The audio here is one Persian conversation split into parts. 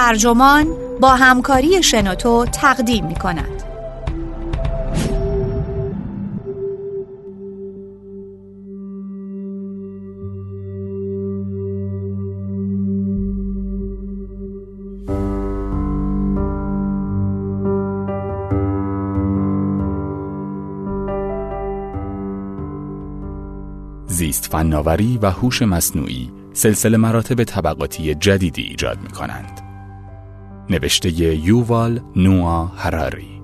ترجمان با همکاری شنوتو تقدیم می کند. زیست فناوری و هوش مصنوعی سلسله مراتب طبقاتی جدیدی ایجاد می کنند. نوشته یووال نوآ هراری.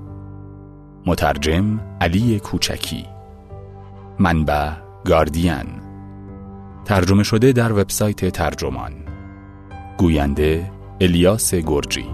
مترجم علی کوچکی. منبع گاردین. ترجمه شده در وبسایت ترجمان. گوینده الیاس گرجی.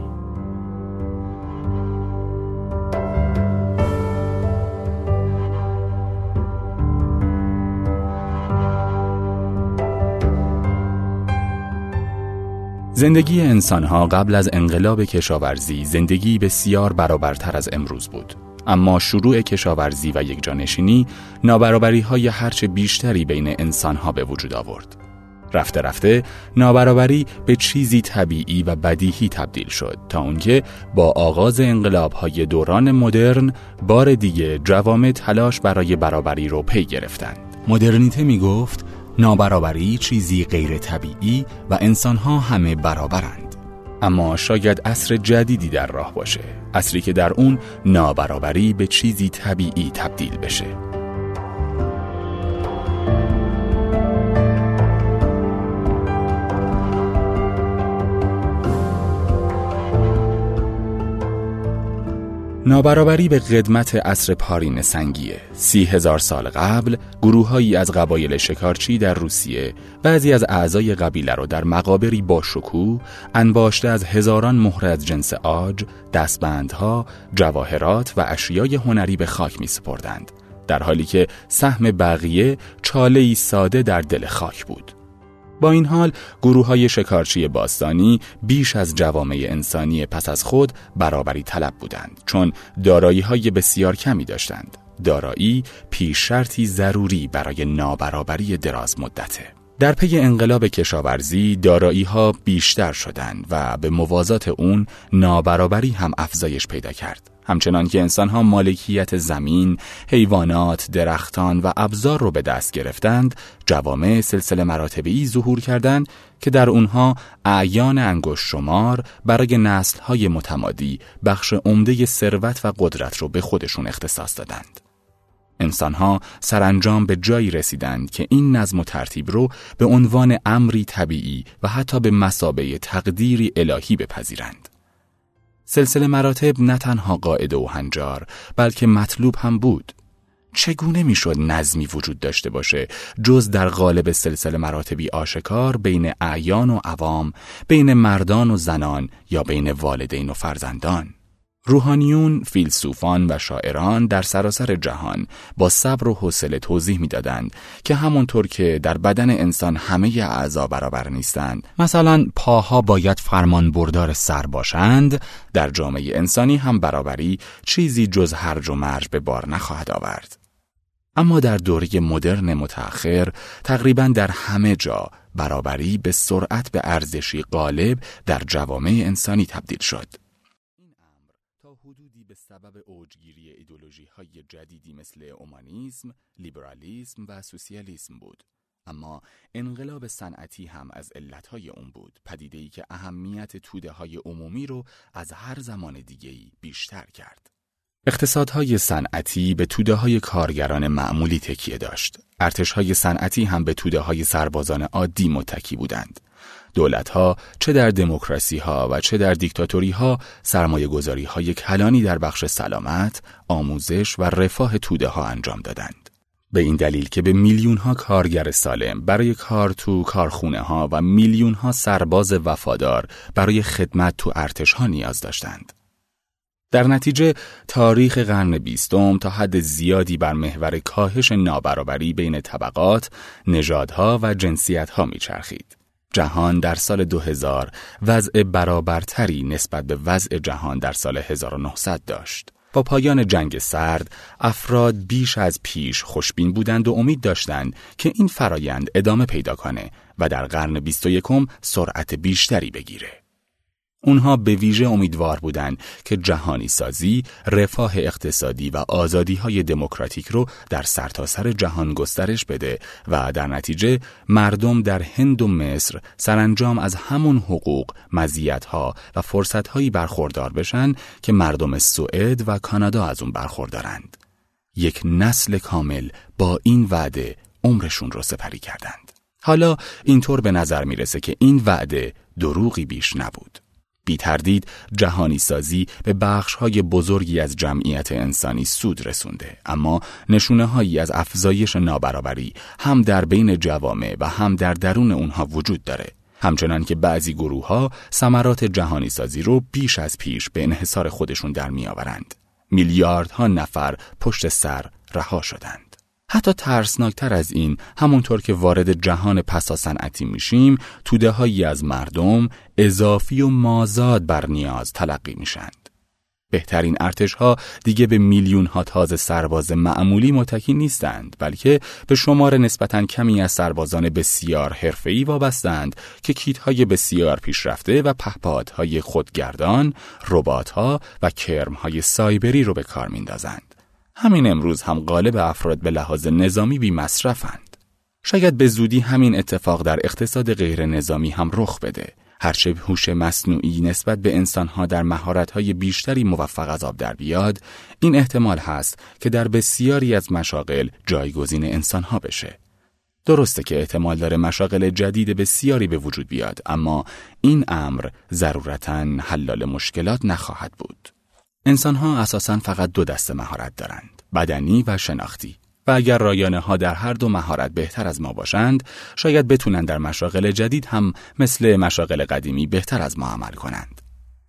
زندگی انسانها قبل از انقلاب کشاورزی زندگی بسیار برابرتر از امروز بود. اما شروع کشاورزی و یک جانشینی نابرابری های هرچه بیشتری بین انسانها به وجود آورد. رفته رفته نابرابری به چیزی طبیعی و بدیهی تبدیل شد تا اونکه با آغاز انقلاب های دوران مدرن بار دیگه جوامع تلاش برای برابری رو پی گرفتند. مدرنیته می گفت نابرابری چیزی غیر طبیعی و انسانها همه برابرند. اما شاید عصر جدیدی در راه باشه. عصری که در اون نابرابری به چیزی طبیعی تبدیل بشه. نابرابری به قدمت عصر پارین سنگیه. سی هزار سال قبل گروههایی از قبایل شکارچی در روسیه بعضی از اعضای قبیله را در مقابری با شکوه انباشته از هزاران مهره از جنس آج، دستبندها، جواهرات و اشیای هنری به خاک می سپردند در حالی که سهم بقیه چاله ساده در دل خاک بود. با این حال گروه های شکارچی باستانی بیش از جوامع انسانی پس از خود برابری طلب بودند چون دارایی های بسیار کمی داشتند. دارایی پیش شرطی ضروری برای نابرابری دراز مدته در پی انقلاب کشاورزی دارایی ها بیشتر شدند و به موازات اون نابرابری هم افزایش پیدا کرد. همچنان که انسان ها مالکیت زمین، حیوانات، درختان و ابزار رو به دست گرفتند، جوامع سلسله مراتبی ظهور کردند که در اونها اعیان انگوش شمار برای نسل های متمادی بخش عمده ثروت و قدرت رو به خودشون اختصاص دادند. انسانها سرانجام به جایی رسیدند که این نظم و ترتیب رو به عنوان امری طبیعی و حتی به مسابه تقدیری الهی بپذیرند. سلسله مراتب نه تنها قاعده و هنجار بلکه مطلوب هم بود. چگونه می‌شد نظمی وجود داشته باشه؟ جز در قالب سلسله مراتبی آشکار بین اعیان و عوام بین مردان و زنان یا بین والدین و فرزندان؟ روحانیون، فیلسوفان و شاعران در سراسر جهان با صبر و حوصله توضیح می‌دادند که همونطور که در بدن انسان همه اعضا برابر نیستند مثلا پاها باید فرمان بردار سر باشند در جامعه انسانی هم برابری چیزی جز هرج و مرج به بار نخواهد آورد. اما در دوره مدرن متأخر تقریبا در همه جا برابری به سرعت به ارزشی غالب در جوامع انسانی تبدیل شد. سبب اوجگیری ایدولوژی های جدیدی مثل اومانیسم، لیبرالیسم و سوسیالیسم بود. اما انقلاب صنعتی هم از علتهای اون بود ای که اهمیت توده های عمومی رو از هر زمان دیگهی بیشتر کرد. اقتصادهای صنعتی به توده های کارگران معمولی تکیه داشت. ارتشهای صنعتی هم به توده های سربازان عادی متکی بودند. دولت ها چه در دموکراسی ها و چه در دیکتاتوری ها سرمایه گذاری های کلانی در بخش سلامت، آموزش و رفاه توده ها انجام دادند. به این دلیل که به میلیون ها کارگر سالم برای کار تو کارخونه ها و میلیون ها سرباز وفادار برای خدمت تو ارتش ها نیاز داشتند. در نتیجه تاریخ قرن بیستم تا حد زیادی بر محور کاهش نابرابری بین طبقات، نژادها و جنسیتها میچرخید. جهان در سال 2000 وضع برابرتری نسبت به وضع جهان در سال 1900 داشت. با پایان جنگ سرد، افراد بیش از پیش خوشبین بودند و امید داشتند که این فرایند ادامه پیدا کنه و در قرن 21 سرعت بیشتری بگیره. اونها به ویژه امیدوار بودند که جهانی سازی، رفاه اقتصادی و آزادی های دموکراتیک رو در سرتاسر سر جهان گسترش بده و در نتیجه مردم در هند و مصر سرانجام از همون حقوق، مزیت‌ها و فرصت‌هایی برخوردار بشن که مردم سوئد و کانادا از اون برخوردارند. یک نسل کامل با این وعده عمرشون رو سپری کردند. حالا اینطور به نظر می‌رسه که این وعده دروغی بیش نبود. بی تردید جهانی سازی به بخش های بزرگی از جمعیت انسانی سود رسونده. اما نشونه هایی از افزایش نابرابری هم در بین جوامع و هم در درون اونها وجود داره. همچنان که بعضی گروه ها سمرات جهانی سازی رو بیش از پیش به انحصار خودشون در میآورند. میلیاردها نفر پشت سر رها شدند. حتی ترسناکتر از این همونطور که وارد جهان پسا صنعتی میشیم توده هایی از مردم اضافی و مازاد بر نیاز تلقی میشند. بهترین ارتش ها دیگه به میلیون ها تازه سرباز معمولی متکی نیستند بلکه به شمار نسبتا کمی از سربازان بسیار حرفه‌ای وابستند که کیت های بسیار پیشرفته و پهپادهای خودگردان، ربات ها و کرم های سایبری رو به کار میندازند. همین امروز هم غالب افراد به لحاظ نظامی بی مصرفند. شاید به زودی همین اتفاق در اقتصاد غیر نظامی هم رخ بده. هرچه هوش مصنوعی نسبت به انسانها در مهارت‌های بیشتری موفق از آب در بیاد، این احتمال هست که در بسیاری از مشاغل جایگزین انسانها بشه. درسته که احتمال داره مشاغل جدید بسیاری به وجود بیاد، اما این امر ضرورتا حلال مشکلات نخواهد بود. انسان ها اساسا فقط دو دسته مهارت دارند بدنی و شناختی. و اگر رایانه ها در هر دو مهارت بهتر از ما باشند شاید بتونن در مشاغل جدید هم مثل مشاغل قدیمی بهتر از ما عمل کنند.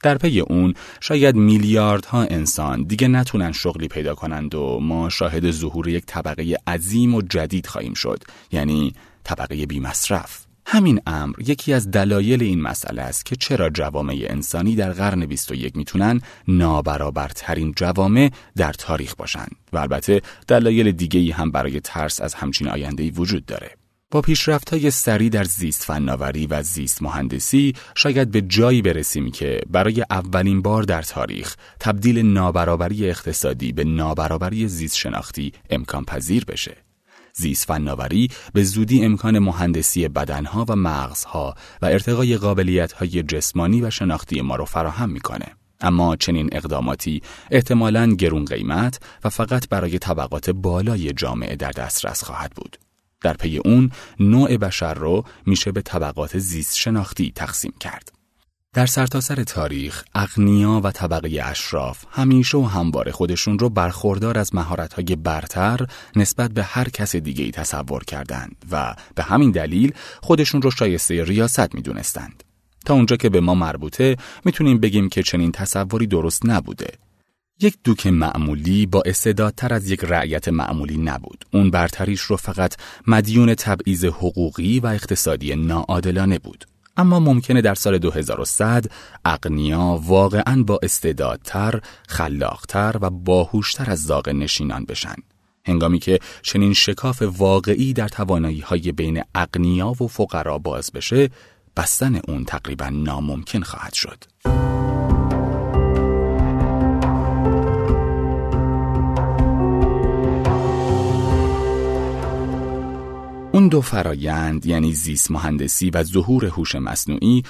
در پی اون شاید میلیاردها انسان دیگه نتونن شغلی پیدا کنند و ما شاهد ظهور یک طبقه عظیم و جدید خواهیم شد یعنی طبقه بی مصرف همین امر یکی از دلایل این مسئله است که چرا جوامع انسانی در قرن 21 می‌تونن نابرابرترین جوامع در تاریخ باشند و البته دلایل دیگه‌ای هم برای ترس از همچین آینده‌ای وجود داره. با پیشرفت های سریع در زیست فناوری و زیست مهندسی شاید به جایی برسیم که برای اولین بار در تاریخ تبدیل نابرابری اقتصادی به نابرابری زیست شناختی امکان پذیر بشه. زیست فناوری به زودی امکان مهندسی بدنها و مغزها و ارتقای قابلیتهای جسمانی و شناختی ما رو فراهم می‌کنه. اما چنین اقداماتی احتمالاً گرون قیمت و فقط برای طبقات بالای جامعه در دسترس خواهد بود. در پی اون نوع بشر رو میشه به طبقات زیست شناختی تقسیم کرد. در سرتاسر سر تاریخ اغنیا و طبقه اشراف همیشه و همواره خودشون رو برخوردار از مهارت‌های برتر نسبت به هر کس دیگه ای تصور کردند و به همین دلیل خودشون رو شایسته ریاست می‌دونستند. تا اونجا که به ما مربوطه می‌تونیم بگیم که چنین تصوری درست نبوده. یک دوک معمولی با استعدادتر از یک رعیت معمولی نبود. اون برتریش رو فقط مدیون تبعیض حقوقی و اقتصادی ناعادلانه بود. اما ممکنه در سال 2100 اقنیا واقعا با استعدادتر، خلاقتر و باهوشتر از زاغ نشینان بشن. هنگامی که چنین شکاف واقعی در توانایی های بین اقنیا و فقرا باز بشه، بستن اون تقریبا ناممکن خواهد شد. اون دو فرایند یعنی زیست مهندسی و ظهور هوش مصنوعی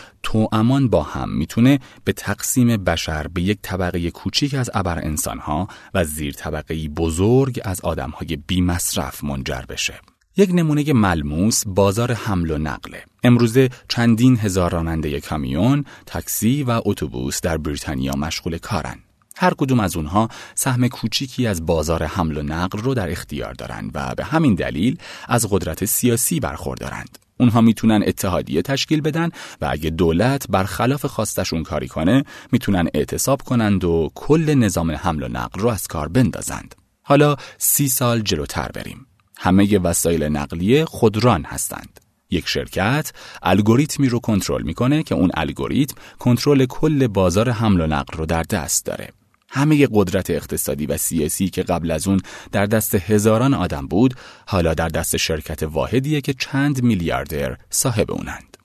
امان با هم می‌تونه به تقسیم بشر به یک طبقه کوچیک از ابر انسانها و زیر طبقه بزرگ از آدمهای بی مصرف منجر بشه. یک نمونه ملموس بازار حمل و نقله. امروزه چندین هزار راننده کامیون، تاکسی و اتوبوس در بریتانیا مشغول کارن. هر کدوم از اونها سهم کوچیکی از بازار حمل و نقل رو در اختیار دارند و به همین دلیل از قدرت سیاسی برخوردارند. اونها می‌تونن اتحادیه تشکیل بدن و اگه دولت برخلاف خواستشون کاری کنه می‌تونن اعتصاب کنند و کل نظام حمل و نقل رو از کار بندازند. حالا سی سال جلوتر بریم. همه وسایل نقلیه خودران هستند. یک شرکت الگوریتمی رو کنترل می‌کنه که اون الگوریتم کنترل کل بازار حمل و نقل رو در دست داره. همه قدرت اقتصادی و سیاسی که قبل از اون در دست هزاران آدم بود حالا در دست شرکت واحدیه که چند میلیاردر صاحب اونند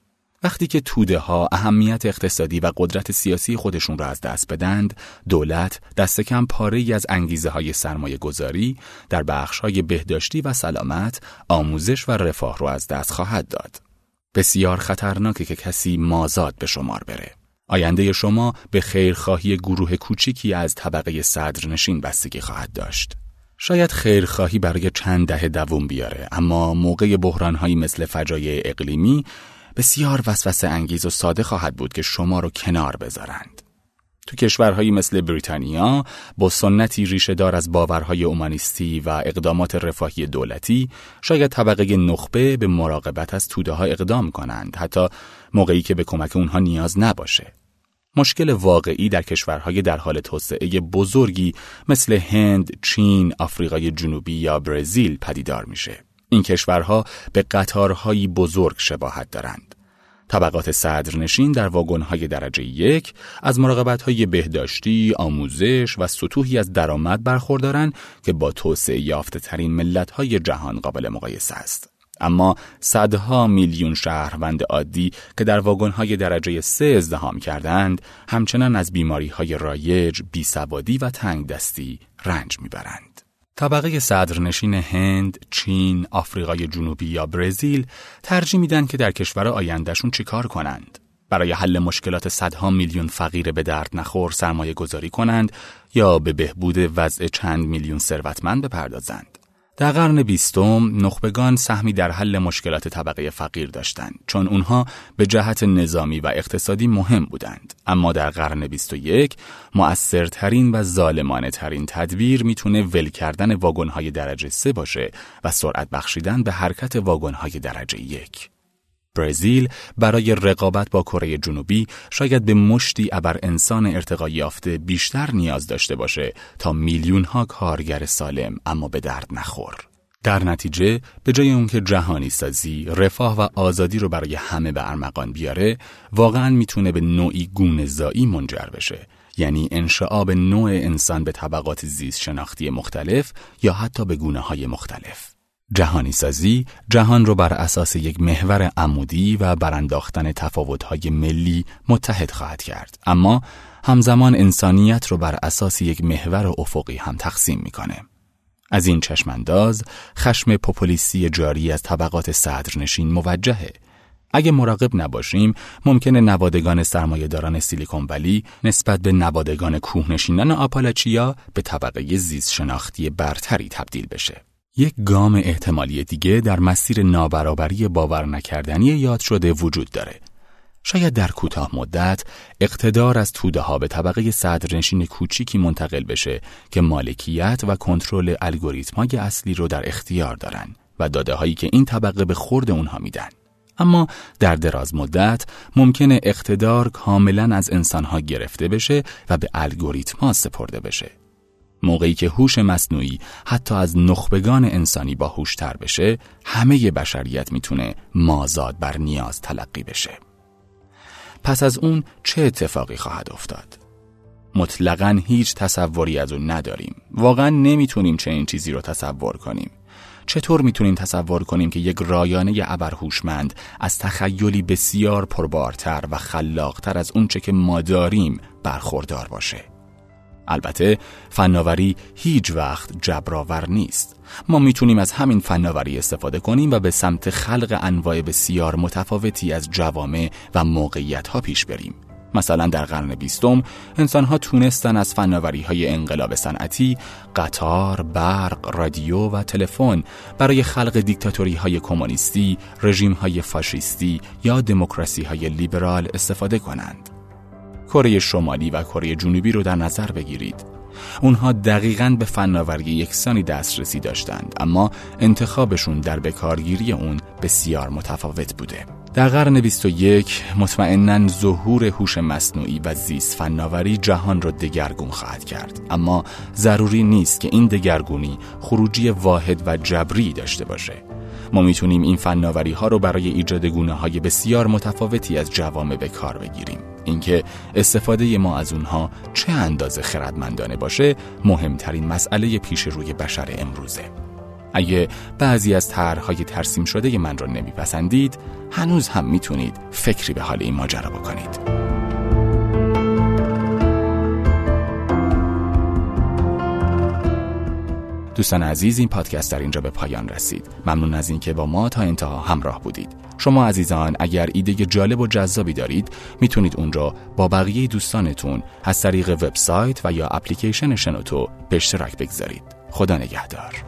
وقتی که توده ها اهمیت اقتصادی و قدرت سیاسی خودشون را از دست بدند، دولت دست کم پاره ای از انگیزه های سرمایه گذاری در بخش های بهداشتی و سلامت، آموزش و رفاه را از دست خواهد داد. بسیار خطرناکه که کسی مازاد به شمار بره. آینده شما به خیرخواهی گروه کوچیکی از طبقه صدرنشین بستگی خواهد داشت. شاید خیرخواهی برای چند دهه دوم بیاره اما موقع بحرانهایی مثل فجایع اقلیمی بسیار وسوسه انگیز و ساده خواهد بود که شما رو کنار بذارند. تو کشورهایی مثل بریتانیا با سنتی ریشه دار از باورهای اومانیستی و اقدامات رفاهی دولتی شاید طبقه نخبه به مراقبت از توده ها اقدام کنند حتی موقعی که به کمک اونها نیاز نباشه مشکل واقعی در کشورهای در حال توسعه بزرگی مثل هند، چین، آفریقای جنوبی یا برزیل پدیدار میشه. این کشورها به قطارهایی بزرگ شباهت دارند. طبقات صدرنشین در واگن‌های درجه یک از مراقبت‌های بهداشتی، آموزش و سطوحی از درآمد برخوردارند که با توسعه یافته ترین ملت‌های جهان قابل مقایسه است. اما صدها میلیون شهروند عادی که در واگن‌های درجه سه ازدهام کردند همچنان از بیماری‌های رایج، بیسوادی و تنگ دستی رنج می‌برند. طبقه صدرنشین هند، چین، آفریقای جنوبی یا برزیل ترجیح میدن که در کشور آیندهشون چیکار کنند. برای حل مشکلات صدها میلیون فقیر به درد نخور سرمایه گذاری کنند یا به بهبود وضع چند میلیون ثروتمند بپردازند. در قرن بیستم نخبگان سهمی در حل مشکلات طبقه فقیر داشتند چون اونها به جهت نظامی و اقتصادی مهم بودند. اما در قرن 21 مؤثرترین و ظالمانه ترین تدبیر می‌تونه ول کردن واگن‌های درجه سه باشه و سرعت بخشیدن به حرکت واگن‌های درجه یک. برزیل برای رقابت با کره جنوبی شاید به مشتی ابر انسان ارتقا یافته بیشتر نیاز داشته باشه تا میلیون ها کارگر سالم اما به درد نخور. در نتیجه به جای اون که جهانی سازی، رفاه و آزادی رو برای همه به ارمغان بیاره، واقعا می‌تونه به نوعی گونه‌زایی منجر بشه. یعنی انشعاب نوع انسان به طبقات زیست شناختی مختلف یا حتی به گونه های مختلف. جهانی سازی جهان رو بر اساس یک محور عمودی و برانداختن تفاوت‌های ملی متحد خواهد کرد. اما همزمان انسانیت رو بر اساس یک محور افقی هم تقسیم می‌کنه. از این چشمانداز خشم پوپولیستی جاری از طبقات صدرنشین موجهه. اگه مراقب نباشیم ممکنه نوادگان سرمایهداران سیلیکون ولی نسبت به نوادگان کوهنشینان آپالاچیا به طبقه زیست شناختی برتری تبدیل بشه. یک گام احتمالی دیگه در مسیر نابرابری باور نکردنی یاد شده وجود داره. شاید در کوتاه مدت اقتدار از توده ها به طبقه صدرنشین کوچیکی منتقل بشه که مالکیت و کنترل الگوریتم‌های اصلی رو در اختیار دارن و داده هایی که این طبقه به خورد اونها میدن. اما در دراز مدت ممکنه اقتدار کاملا از انسانها گرفته بشه و به الگوریتما سپرده بشه. موقعی که هوش مصنوعی حتی از نخبگان انسانی با تر بشه همه بشریت می‌تونه مازاد بر نیاز تلقی بشه. پس از اون چه اتفاقی خواهد افتاد؟ مطلقا هیچ تصوری از اون نداریم. واقعا نمی‌تونیم چه این چیزی رو تصور کنیم. چطور می‌تونیم تصور کنیم که یک رایانه ابرهوشمند از تخیلی بسیار پربارتر و خلاقتر از اونچه که ما داریم برخوردار باشه؟ البته فناوری هیچ وقت جبراور نیست ما می‌تونیم از همین فناوری استفاده کنیم و به سمت خلق انواع بسیار متفاوتی از جوامع و موقعیت ها پیش بریم مثلا در قرن بیستم انسان ها تونستن از فناوری های انقلاب صنعتی قطار، برق، رادیو و تلفن برای خلق دیکتاتوری های کمونیستی، رژیم های فاشیستی یا دموکراسی های لیبرال استفاده کنند. کره شمالی و کره جنوبی رو در نظر بگیرید. اونها دقیقا به فناوری یکسانی دسترسی داشتند اما انتخابشون در بکارگیری اون بسیار متفاوت بوده. در قرن 21 مطمئنا ظهور هوش مصنوعی و زیست فناوری جهان را دگرگون خواهد کرد اما ضروری نیست که این دگرگونی خروجی واحد و جبری داشته باشه ما می‌تونیم این فناوری ها رو برای ایجاد گونه های بسیار متفاوتی از جوامع به کار بگیریم اینکه استفاده ما از اونها چه اندازه خردمندانه باشه مهمترین مسئله پیش روی بشر امروزه. اگه بعضی از طرحهای ترسیم شده من را نمیپسندید هنوز هم می‌تونید فکری به حال این ماجرا بکنید. دوستان عزیز این پادکست در اینجا به پایان رسید. ممنون از اینکه با ما تا انتها همراه بودید. شما عزیزان اگر ایده جالب و جذابی دارید می‌تونید اون را با بقیه دوستانتون از طریق وبسایت و یا اپلیکیشن شنوتو به اشتراک بگذارید. خدا نگهدار.